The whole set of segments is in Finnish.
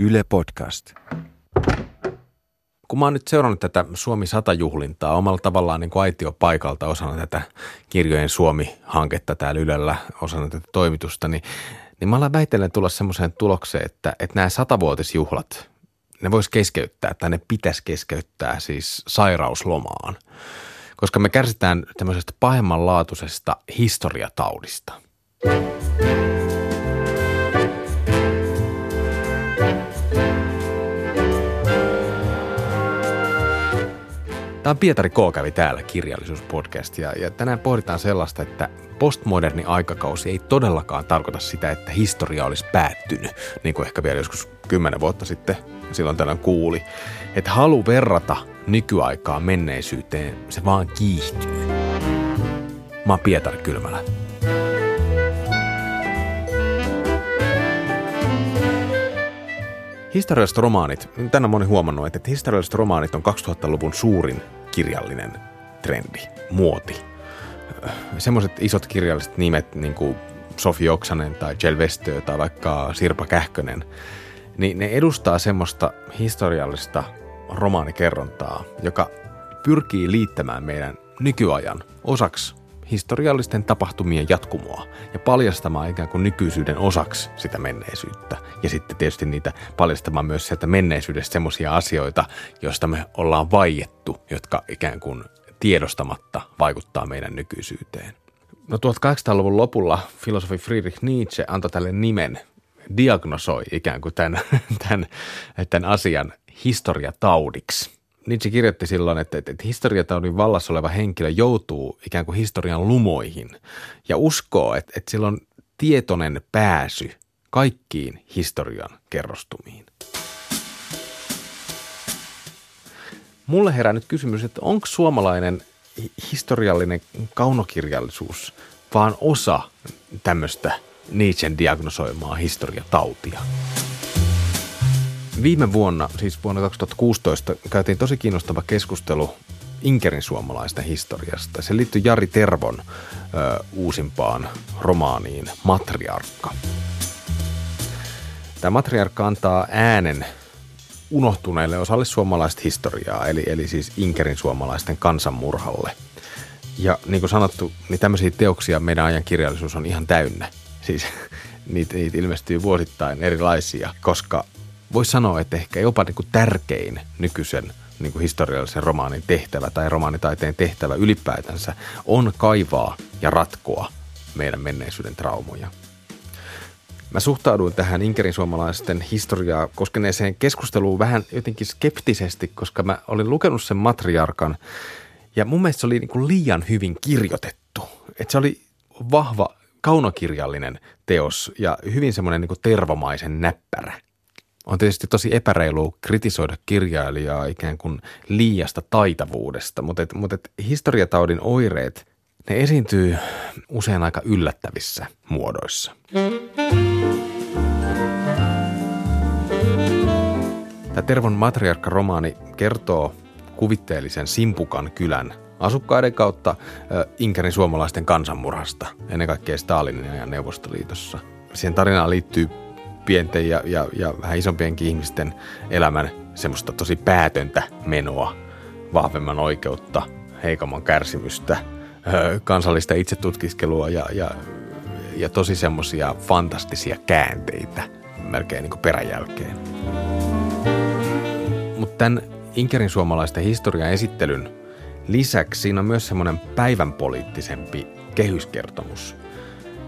Yle Podcast. Kun mä oon nyt seurannut tätä Suomi 100-juhlintaa omalla tavallaan niin kuin aitiopaikalta osana tätä kirjojen Suomi-hanketta täällä Ylellä, osana tätä toimitusta, niin, niin mä olen väitellen tulla semmoiseen tulokseen, että, että nämä satavuotisjuhlat, ne vois keskeyttää tai ne pitäisi keskeyttää siis sairauslomaan, koska me kärsitään tämmöisestä pahemmanlaatuisesta historiataudista – Tämä on Pietari K. kävi täällä kirjallisuuspodcast ja, ja tänään pohditaan sellaista, että postmoderni aikakausi ei todellakaan tarkoita sitä, että historia olisi päättynyt, niin kuin ehkä vielä joskus kymmenen vuotta sitten silloin tällöin kuuli. Että halu verrata nykyaikaa menneisyyteen, se vaan kiihtyy. Mä oon Pietari Kylmälä. Historialliset romaanit, tänään moni huomannut, että historialliset romaanit on 2000-luvun suurin kirjallinen trendi, muoti. Semmoiset isot kirjalliset nimet, niin kuin Sofi Oksanen tai Jel Westö tai vaikka Sirpa Kähkönen, niin ne edustaa semmoista historiallista romaanikerrontaa, joka pyrkii liittämään meidän nykyajan osaksi historiallisten tapahtumien jatkumoa ja paljastamaan ikään kuin nykyisyyden osaksi sitä menneisyyttä. Ja sitten tietysti niitä paljastamaan myös sieltä menneisyydestä semmoisia asioita, joista me ollaan vaiettu, jotka ikään kuin tiedostamatta vaikuttaa meidän nykyisyyteen. No 1800-luvun lopulla filosofi Friedrich Nietzsche antoi tälle nimen, diagnosoi ikään kuin tämän, tämän, tämän asian historiataudiksi – Nietzsche kirjoitti silloin, että, että, että historiataudin vallassa oleva henkilö joutuu ikään kuin historian lumoihin ja uskoo, että, että sillä on tietoinen pääsy kaikkiin historian kerrostumiin. Mulle herää nyt kysymys, että onko suomalainen historiallinen kaunokirjallisuus vaan osa tämmöistä Nietzschen diagnosoimaa historiatautia? Viime vuonna, siis vuonna 2016, käytiin tosi kiinnostava keskustelu Inkerin suomalaisten historiasta. Se liittyy Jari Tervon ö, uusimpaan romaaniin Matriarkka. Tämä Matriarkka antaa äänen unohtuneille osalle suomalaista historiaa, eli, eli siis Inkerin suomalaisten kansanmurhalle. Ja niin kuin sanottu, niin tämmöisiä teoksia meidän ajan kirjallisuus on ihan täynnä. Siis niitä, niitä ilmestyy vuosittain erilaisia, koska voisi sanoa, että ehkä jopa niin kuin tärkein nykyisen niin kuin historiallisen romaanin tehtävä tai romaanitaiteen tehtävä ylipäätänsä on kaivaa ja ratkoa meidän menneisyyden traumoja. Mä suhtauduin tähän Inkerin suomalaisten historiaa koskeneeseen keskusteluun vähän jotenkin skeptisesti, koska mä olin lukenut sen matriarkan ja mun mielestä se oli niin kuin liian hyvin kirjoitettu. Että se oli vahva kaunokirjallinen teos ja hyvin semmoinen niin tervomaisen näppärä – on tietysti tosi epäreilu kritisoida kirjailijaa ikään kuin liiasta taitavuudesta, mutta, et, mutta et historiataudin oireet, ne esiintyy usein aika yllättävissä muodoissa. Tämä Tervon matriarkka-romaani kertoo kuvitteellisen Simpukan kylän asukkaiden kautta Inkerin suomalaisten kansanmurhasta, ennen kaikkea Stalinin ajan Neuvostoliitossa. Siihen tarinaan liittyy pienten ja, ja, ja vähän isompienkin ihmisten elämän semmoista tosi päätöntä menoa, vahvemman oikeutta, heikomman kärsimystä, kansallista itsetutkiskelua ja, ja, ja tosi semmoisia fantastisia käänteitä melkein niin kuin peräjälkeen. Mutta tämän Inkerin suomalaisten historian esittelyn lisäksi siinä on myös semmoinen päivänpoliittisempi kehyskertomus –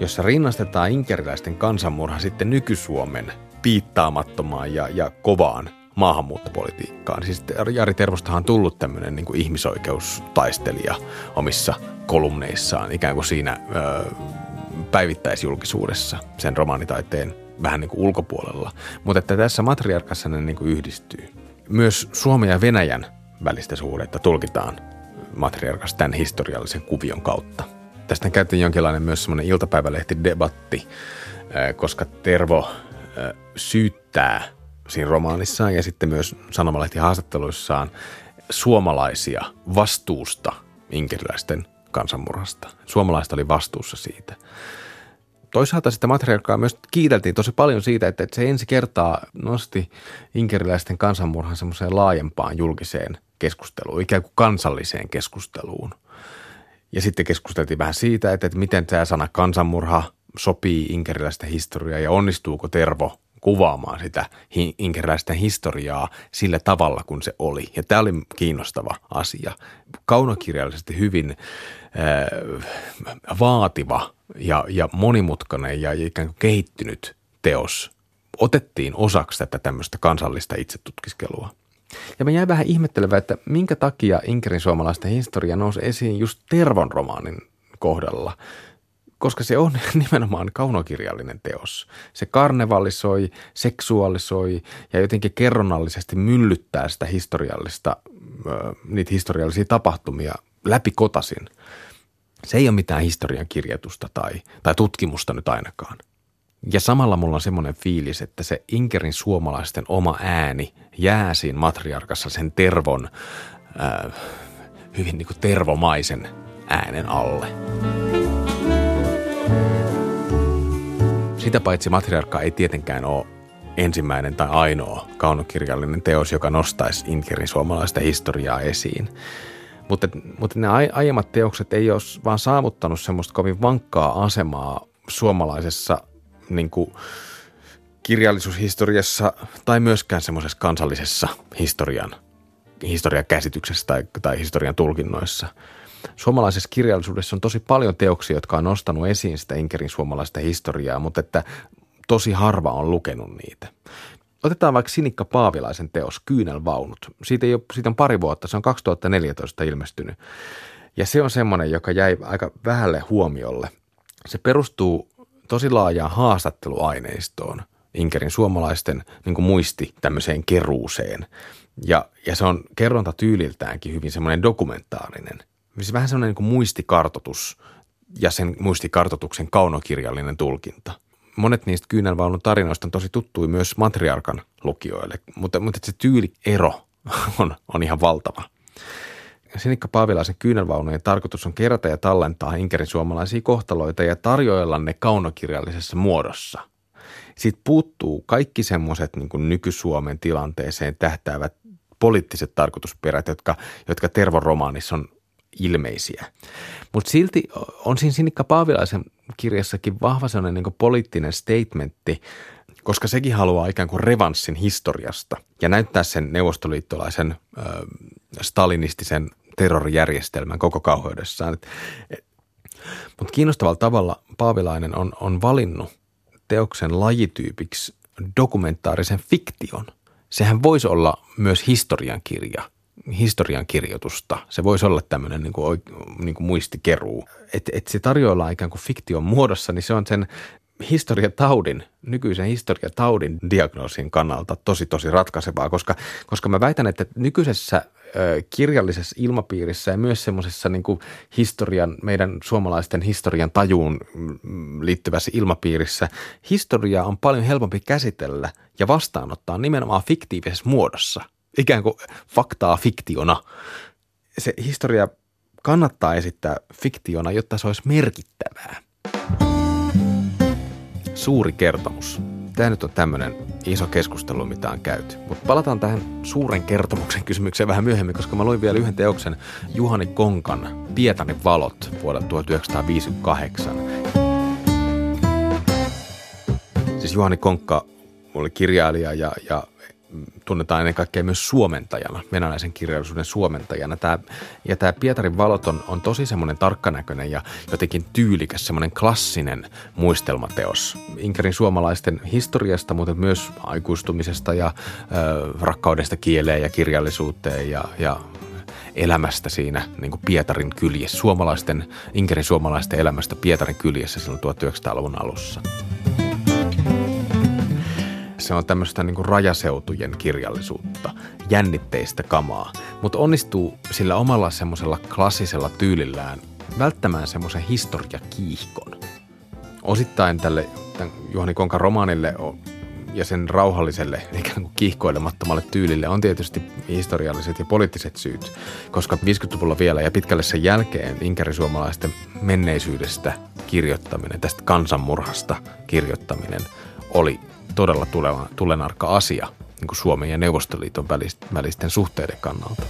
jossa rinnastetaan inkeriläisten kansanmurha sitten nyky-Suomen piittaamattomaan ja, ja kovaan maahanmuuttopolitiikkaan. Siis Jari Tervostahan on tullut tämmöinen niin ihmisoikeustaistelija omissa kolumneissaan, ikään kuin siinä ö, päivittäisjulkisuudessa sen romaanitaiteen vähän niin kuin ulkopuolella. Mutta että tässä matriarkassa ne niin kuin yhdistyy. Myös Suomen ja Venäjän välistä suhdetta tulkitaan matriarkassa tämän historiallisen kuvion kautta. Tästä käytiin jonkinlainen myös semmoinen iltapäivälehti-debatti, koska Tervo syyttää siinä romaanissaan ja sitten myös sanomalehti-haastatteluissaan suomalaisia vastuusta inkeriläisten kansanmurhasta. Suomalaiset oli vastuussa siitä. toisaalta sitä matriarkkaa myös kiiteltiin tosi paljon siitä, että se ensi kertaa nosti inkeriläisten kansanmurhan semmoiseen laajempaan julkiseen keskusteluun, ikään kuin kansalliseen keskusteluun. Ja sitten keskusteltiin vähän siitä, että, että miten tämä sana kansanmurha sopii inkeriläistä historiaa ja onnistuuko Tervo kuvaamaan sitä inkeriläistä historiaa sillä tavalla, kun se oli. Ja tämä oli kiinnostava asia. Kaunokirjallisesti hyvin äh, vaativa ja, ja monimutkainen ja ikään kuin kehittynyt teos otettiin osaksi tätä tämmöistä kansallista itsetutkiskelua. Ja mä jäin vähän ihmettelevä, että minkä takia Inkerin suomalaisten historia nousi esiin just Tervon romaanin kohdalla koska se on nimenomaan kaunokirjallinen teos. Se karnevalisoi, seksuaalisoi ja jotenkin kerronnallisesti myllyttää sitä historiallista, niitä historiallisia tapahtumia läpi kotasin. Se ei ole mitään historian kirjoitusta tai, tai tutkimusta nyt ainakaan. Ja samalla mulla on semmoinen fiilis, että se Inkerin suomalaisten oma ääni jää siinä matriarkassa sen tervon, äh, hyvin niin kuin tervomaisen äänen alle. Sitä paitsi matriarkka ei tietenkään ole ensimmäinen tai ainoa kaunokirjallinen teos, joka nostaisi Inkerin suomalaista historiaa esiin. Mutta, mutta ne aiemmat teokset ei ole vaan saavuttanut semmoista kovin vankkaa asemaa suomalaisessa niin kuin, kirjallisuushistoriassa tai myöskään semmoisessa kansallisessa historian, historian käsityksessä tai, tai historian tulkinnoissa – suomalaisessa kirjallisuudessa on tosi paljon teoksia, jotka on nostanut esiin sitä Inkerin suomalaista historiaa, mutta että tosi harva on lukenut niitä. Otetaan vaikka Sinikka Paavilaisen teos Kyynelvaunut. Siitä, ole, siitä on pari vuotta, se on 2014 ilmestynyt. Ja se on semmoinen, joka jäi aika vähälle huomiolle. Se perustuu tosi laajaan haastatteluaineistoon Inkerin suomalaisten niin kuin muisti tämmöiseen keruuseen. Ja, ja se on kerrontatyyliltäänkin hyvin semmoinen dokumentaarinen – siis vähän semmoinen niin muistikartotus ja sen muistikartotuksen kaunokirjallinen tulkinta. Monet niistä kyynelvaunun tarinoista on tosi tuttui myös matriarkan lukijoille, mutta, mutta se tyyliero on, on ihan valtava. Sinikka Paavilaisen kyynelvaunujen tarkoitus on kerätä ja tallentaa Inkerin suomalaisia kohtaloita ja tarjoilla ne kaunokirjallisessa muodossa. Siitä puuttuu kaikki semmoiset niin nyky-Suomen tilanteeseen tähtäävät poliittiset tarkoitusperät, jotka, jotka Tervon romaanissa on ilmeisiä. Mutta silti on siinä Sinikka Paavilaisen kirjassakin vahva sellainen niin poliittinen statementti, koska sekin haluaa ikään kuin revanssin historiasta ja näyttää sen neuvostoliittolaisen äh, stalinistisen terrorijärjestelmän koko kauheudessaan. Mutta kiinnostavalla tavalla Paavilainen on, on valinnut teoksen lajityypiksi dokumentaarisen fiktion. Sehän voisi olla myös historiankirja – historian kirjoitusta. Se voisi olla tämmöinen niin kuin, niin kuin muistikeruu. Että et se tarjoillaan ikään kuin fiktion muodossa, niin se on sen historiataudin, nykyisen historiataudin diagnoosin kannalta tosi tosi ratkaisevaa, koska, koska mä väitän, että nykyisessä kirjallisessa ilmapiirissä ja myös semmoisessa niin historian, meidän suomalaisten historian tajuun mm, liittyvässä ilmapiirissä, historiaa on paljon helpompi käsitellä ja vastaanottaa nimenomaan fiktiivisessä muodossa – ikään kuin faktaa fiktiona. Se historia kannattaa esittää fiktiona, jotta se olisi merkittävää. Suuri kertomus. Tämä nyt on tämmöinen iso keskustelu, mitä on käyty. Mutta palataan tähän suuren kertomuksen kysymykseen vähän myöhemmin, koska mä luin vielä yhden teoksen Juhani Konkan Pietarin valot vuodelta 1958. Siis Juhani Konkka oli kirjailija ja, ja tunnetaan ennen kaikkea myös suomentajana, venäläisen kirjallisuuden suomentajana. Tämä, ja tämä Pietarin valot on, on tosi semmoinen tarkkanäköinen ja jotenkin tyylikäs, semmoinen klassinen muistelmateos. Inkerin suomalaisten historiasta, mutta myös aikuistumisesta ja ö, rakkaudesta kieleen ja kirjallisuuteen ja, ja elämästä siinä niin kuin Pietarin kyljessä, suomalaisten, Inkerin suomalaisten elämästä Pietarin kyljessä silloin 1900-luvun alussa se on tämmöistä niin kuin rajaseutujen kirjallisuutta, jännitteistä kamaa, mutta onnistuu sillä omalla semmoisella klassisella tyylillään välttämään semmoisen historiakiihkon. Osittain tälle tämän Juhani Konkan romaanille ja sen rauhalliselle, ikään kuin kiihkoilemattomalle tyylille on tietysti historialliset ja poliittiset syyt, koska 50-luvulla vielä ja pitkälle sen jälkeen inkärisuomalaisten menneisyydestä kirjoittaminen, tästä kansanmurhasta kirjoittaminen oli todella tulenarkka asia niin kuin Suomen ja Neuvostoliiton välisten suhteiden kannalta.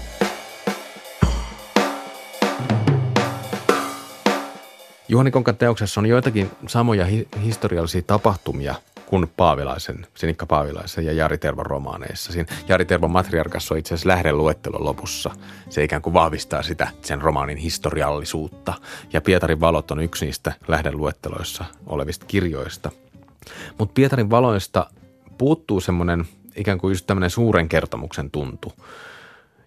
Juhani Konkan teoksessa on joitakin samoja hi- historiallisia tapahtumia kuin Paavilaisen, Sinikka Paavilaisen ja Jari Tervon romaaneissa. Siinä Jari Tervon matriarkassa on itse asiassa lähdeluettelo lopussa. Se ikään kuin vahvistaa sitä sen romaanin historiallisuutta. Ja Pietarin valot on yksi niistä lähdeluetteloissa olevista kirjoista. Mutta Pietarin valoista puuttuu semmoinen ikään kuin just tämmöinen suuren kertomuksen tuntu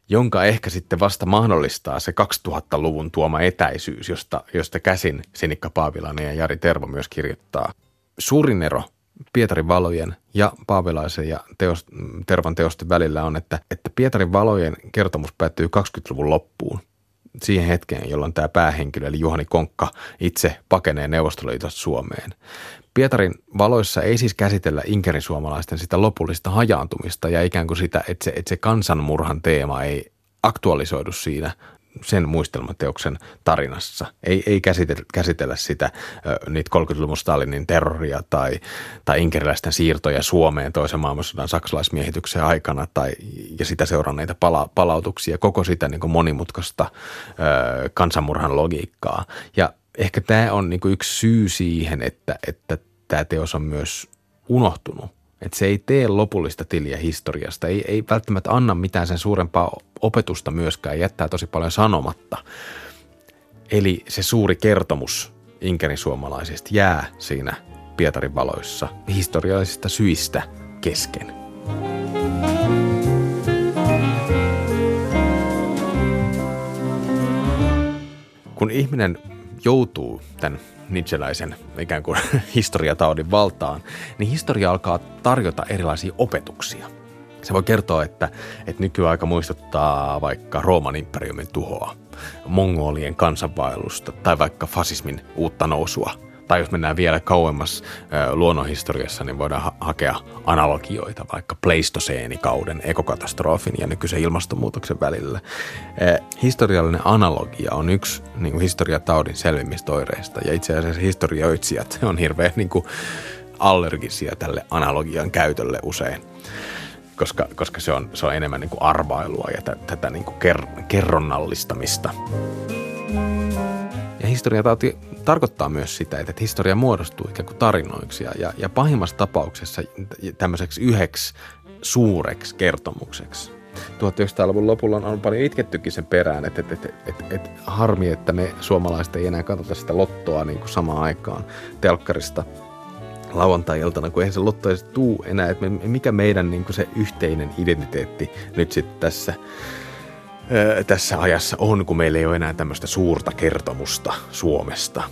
jonka ehkä sitten vasta mahdollistaa se 2000-luvun tuoma etäisyys, josta, josta käsin Sinikka Paavilainen ja Jari Tervo myös kirjoittaa. Suurin ero Pietarin valojen ja Paavilaisen ja teos, Tervan teosten välillä on, että, että Pietarin valojen kertomus päättyy 20-luvun loppuun siihen hetkeen, jolloin tämä päähenkilö eli Juhani Konkka itse pakenee Neuvostoliitosta Suomeen. Pietarin valoissa ei siis käsitellä inkerisuomalaisten sitä lopullista hajaantumista ja ikään kuin sitä, että se, että se kansanmurhan teema ei aktualisoidu siinä sen muistelmateoksen tarinassa. Ei, ei käsitellä, käsitellä sitä, niitä 30-luvun Stalinin terroria tai, tai inkeriläisten siirtoja Suomeen toisen maailmansodan saksalaismiehityksen aikana tai, ja sitä seuranneita pala, palautuksia, koko sitä niin monimutkaista ö, kansanmurhan logiikkaa. Ja ehkä tämä on niin yksi syy siihen, että, että tämä teos on myös unohtunut. Että se ei tee lopullista tiliä historiasta, ei, ei välttämättä anna mitään sen suurempaa opetusta myöskään, jättää tosi paljon sanomatta. Eli se suuri kertomus Inkerin suomalaisista jää siinä Pietarin valoissa historiallisista syistä kesken. Kun ihminen joutuu tämän Nietzscheläisen ikään kuin historiataudin valtaan, niin historia alkaa tarjota erilaisia opetuksia. Se voi kertoa, että, että nykyaika muistuttaa vaikka Rooman imperiumin tuhoa, mongolien kansanvaellusta tai vaikka fasismin uutta nousua – tai jos mennään vielä kauemmas luonnonhistoriassa, niin voidaan ha- hakea analogioita vaikka pleistoseenikauden ekokatastrofin ja nykyisen ilmastonmuutoksen välillä. historiallinen analogia on yksi niin kuin historiataudin selvimistoireista ja itse asiassa historioitsijat on hirveän niin kuin, allergisia tälle analogian käytölle usein koska, koska se, on, se on enemmän niin kuin arvailua ja t- tätä niin kuin ker- kerronnallistamista. Ja historiatauti tarkoittaa myös sitä, että historia muodostuu ikään kuin tarinoiksi ja, ja, ja pahimmassa tapauksessa tämmöiseksi yhdeksi suureksi kertomukseksi. 1900-luvun lopulla on paljon itkettykin sen perään, että, että, että, että, että harmi, että me suomalaiset ei enää katsota sitä lottoa niin kuin samaan aikaan telkkarista lauantai-iltana, kun eihän se lotto edes tuu enää, että mikä meidän niin kuin se yhteinen identiteetti nyt sitten tässä tässä ajassa on, kun meillä ei ole enää tämmöistä suurta kertomusta Suomesta.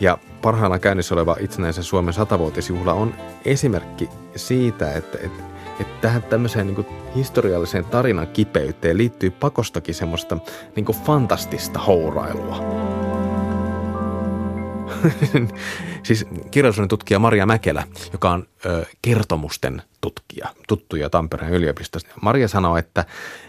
Ja parhaillaan käynnissä oleva itsenäisen Suomen satavuotisjuhla on esimerkki siitä, että, että, että tähän tämmöiseen niin historialliseen tarinan kipeyteen liittyy pakostakin semmoista niin fantastista hourailua. siis kirjallisuuden tutkija Maria Mäkelä, joka on ö, kertomusten tutkija, tuttuja Tampereen yliopistosta. Maria sanoo, että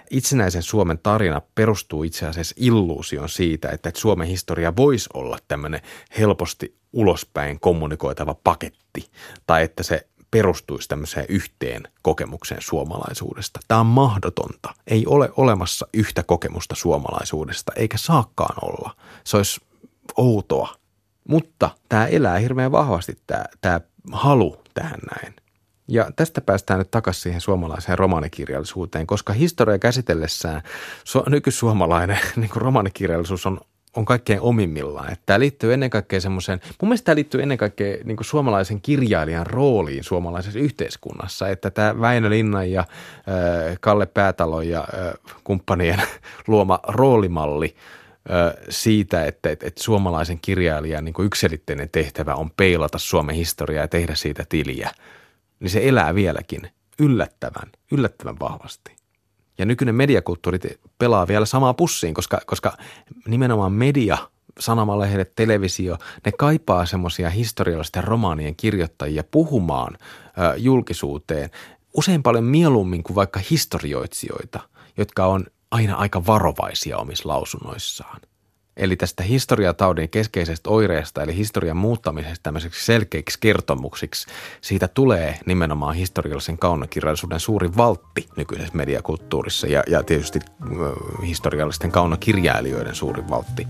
itsenäisen Suomen tarina perustuu itse asiassa illuusion siitä, että Suomen historia voisi olla tämmöinen helposti ulospäin kommunikoitava paketti, tai että se perustuisi tämmöiseen yhteen kokemukseen suomalaisuudesta. Tämä on mahdotonta. Ei ole olemassa yhtä kokemusta suomalaisuudesta, eikä saakkaan olla. Se olisi outoa. Mutta tämä elää hirveän vahvasti, tämä, tämä halu tähän näin. Ja tästä päästään nyt takaisin siihen suomalaiseen romaanikirjallisuuteen, koska historia käsitellessään so, nykysuomalainen niin kuin romaanikirjallisuus on, on kaikkein omimmillaan. Että tämä liittyy ennen kaikkea semmoiseen, mun mielestä tämä liittyy ennen kaikkea niin suomalaisen kirjailijan rooliin suomalaisessa yhteiskunnassa, että tämä Väinö Linnan ja äh, Kalle Päätalo ja äh, kumppanien luoma roolimalli siitä, että, että, että suomalaisen kirjailijan niin yksilitteinen tehtävä on peilata Suomen historiaa ja tehdä siitä tiliä – niin se elää vieläkin yllättävän, yllättävän vahvasti. Ja nykyinen mediakulttuuri pelaa vielä samaa pussiin, koska, koska nimenomaan media sanomalehdet, televisio, ne kaipaa semmoisia historiallisten romaanien kirjoittajia puhumaan ö, julkisuuteen usein paljon mieluummin kuin vaikka historioitsijoita, jotka on aina aika varovaisia omissa lausunnoissaan. Eli tästä historiataudin keskeisestä oireesta, eli historian muuttamisesta tämmöiseksi selkeiksi kertomuksiksi, siitä tulee nimenomaan historiallisen kaunokirjallisuuden suuri valtti nykyisessä mediakulttuurissa ja, ja tietysti historiallisten kaunokirjailijoiden suuri valtti.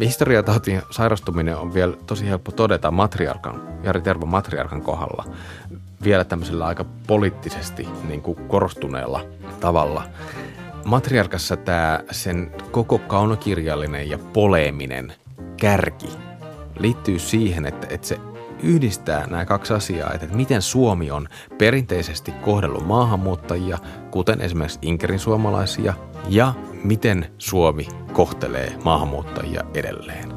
Historiatautiin sairastuminen on vielä tosi helppo todeta matriarkan, Jari Tervo matriarkan kohdalla vielä tämmöisellä aika poliittisesti niin kuin korostuneella tavalla. Matriarkassa tämä sen koko kaunokirjallinen ja poleeminen kärki liittyy siihen, että, että se yhdistää nämä kaksi asiaa, että miten Suomi on perinteisesti kohdellut maahanmuuttajia, kuten esimerkiksi Inkerin suomalaisia, ja miten Suomi kohtelee maahanmuuttajia edelleen.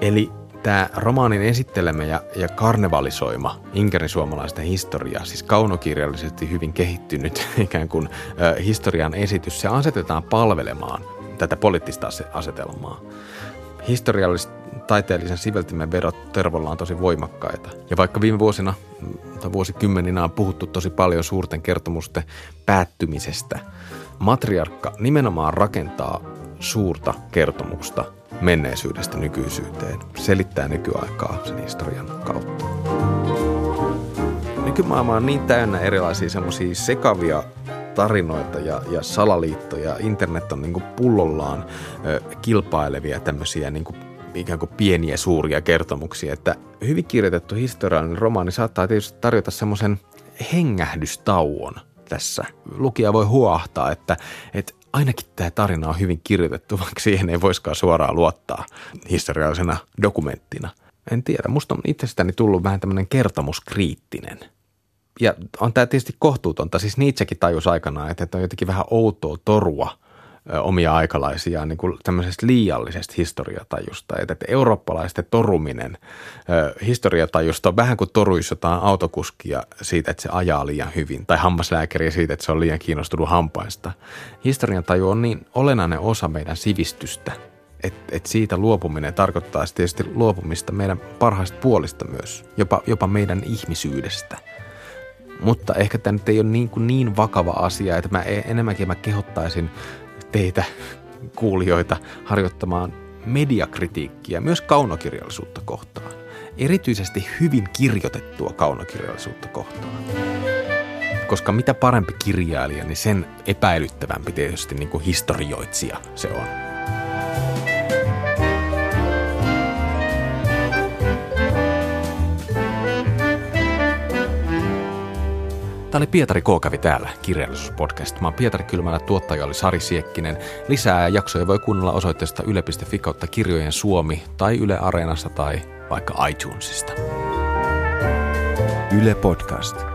Eli tämä romaanin esittelemä ja, ja karnevalisoima Inkerin suomalaisten historia, siis kaunokirjallisesti hyvin kehittynyt ikään kuin ö, historian esitys, se asetetaan palvelemaan tätä poliittista asetelmaa. Historiallis taiteellisen siveltimen vedot Tervolla on tosi voimakkaita. Ja vaikka viime vuosina tai vuosikymmeninä on puhuttu tosi paljon suurten kertomusten päättymisestä, matriarkka nimenomaan rakentaa suurta kertomusta menneisyydestä nykyisyyteen, selittää nykyaikaa sen historian kautta. Nykymaailma on niin täynnä erilaisia semmoisia sekavia tarinoita ja, ja salaliittoja. Internet on niin pullollaan ö, kilpailevia tämmöisiä niin ikään kuin pieniä suuria kertomuksia, että hyvin kirjoitettu historiallinen romaani saattaa tietysti tarjota semmoisen hengähdystauon tässä. Lukija voi huohtaa, että, että ainakin tämä tarina on hyvin kirjoitettu, vaikka siihen ei voiskaan suoraan luottaa historiallisena dokumenttina. En tiedä, musta on itsestäni tullut vähän tämmöinen kertomuskriittinen. Ja on tämä tietysti kohtuutonta, siis Nietzschekin tajus aikanaan, että on jotenkin vähän outoa torua – omia aikalaisiaan niin tämmöisestä liiallisesta historiatajusta. Että, että eurooppalaisten toruminen historiatajusta on vähän kuin toruisi jotain autokuskia siitä, että se ajaa liian hyvin, tai hammaslääkäriä siitä, että se on liian kiinnostunut hampaista. Historian taju on niin olennainen osa meidän sivistystä, että et siitä luopuminen tarkoittaa tietysti luopumista meidän parhaista puolista myös, jopa, jopa meidän ihmisyydestä. Mutta ehkä tämä nyt ei ole niin, kuin niin vakava asia, että mä e-, enemmänkin mä kehottaisin teitä kuulijoita harjoittamaan mediakritiikkiä myös kaunokirjallisuutta kohtaan. Erityisesti hyvin kirjoitettua kaunokirjallisuutta kohtaan. Koska mitä parempi kirjailija, niin sen epäilyttävämpi tietysti niin kuin historioitsija se on. Tämä oli Pietari K. kävi täällä, kirjallisuuspodcast. Mä oon Pietari Kylmälä, tuottaja oli Sari Siekkinen. Lisää jaksoja voi kuunnella osoitteesta yle.fi kautta kirjojen Suomi tai Yle Areenasta tai vaikka iTunesista. Yle Podcast.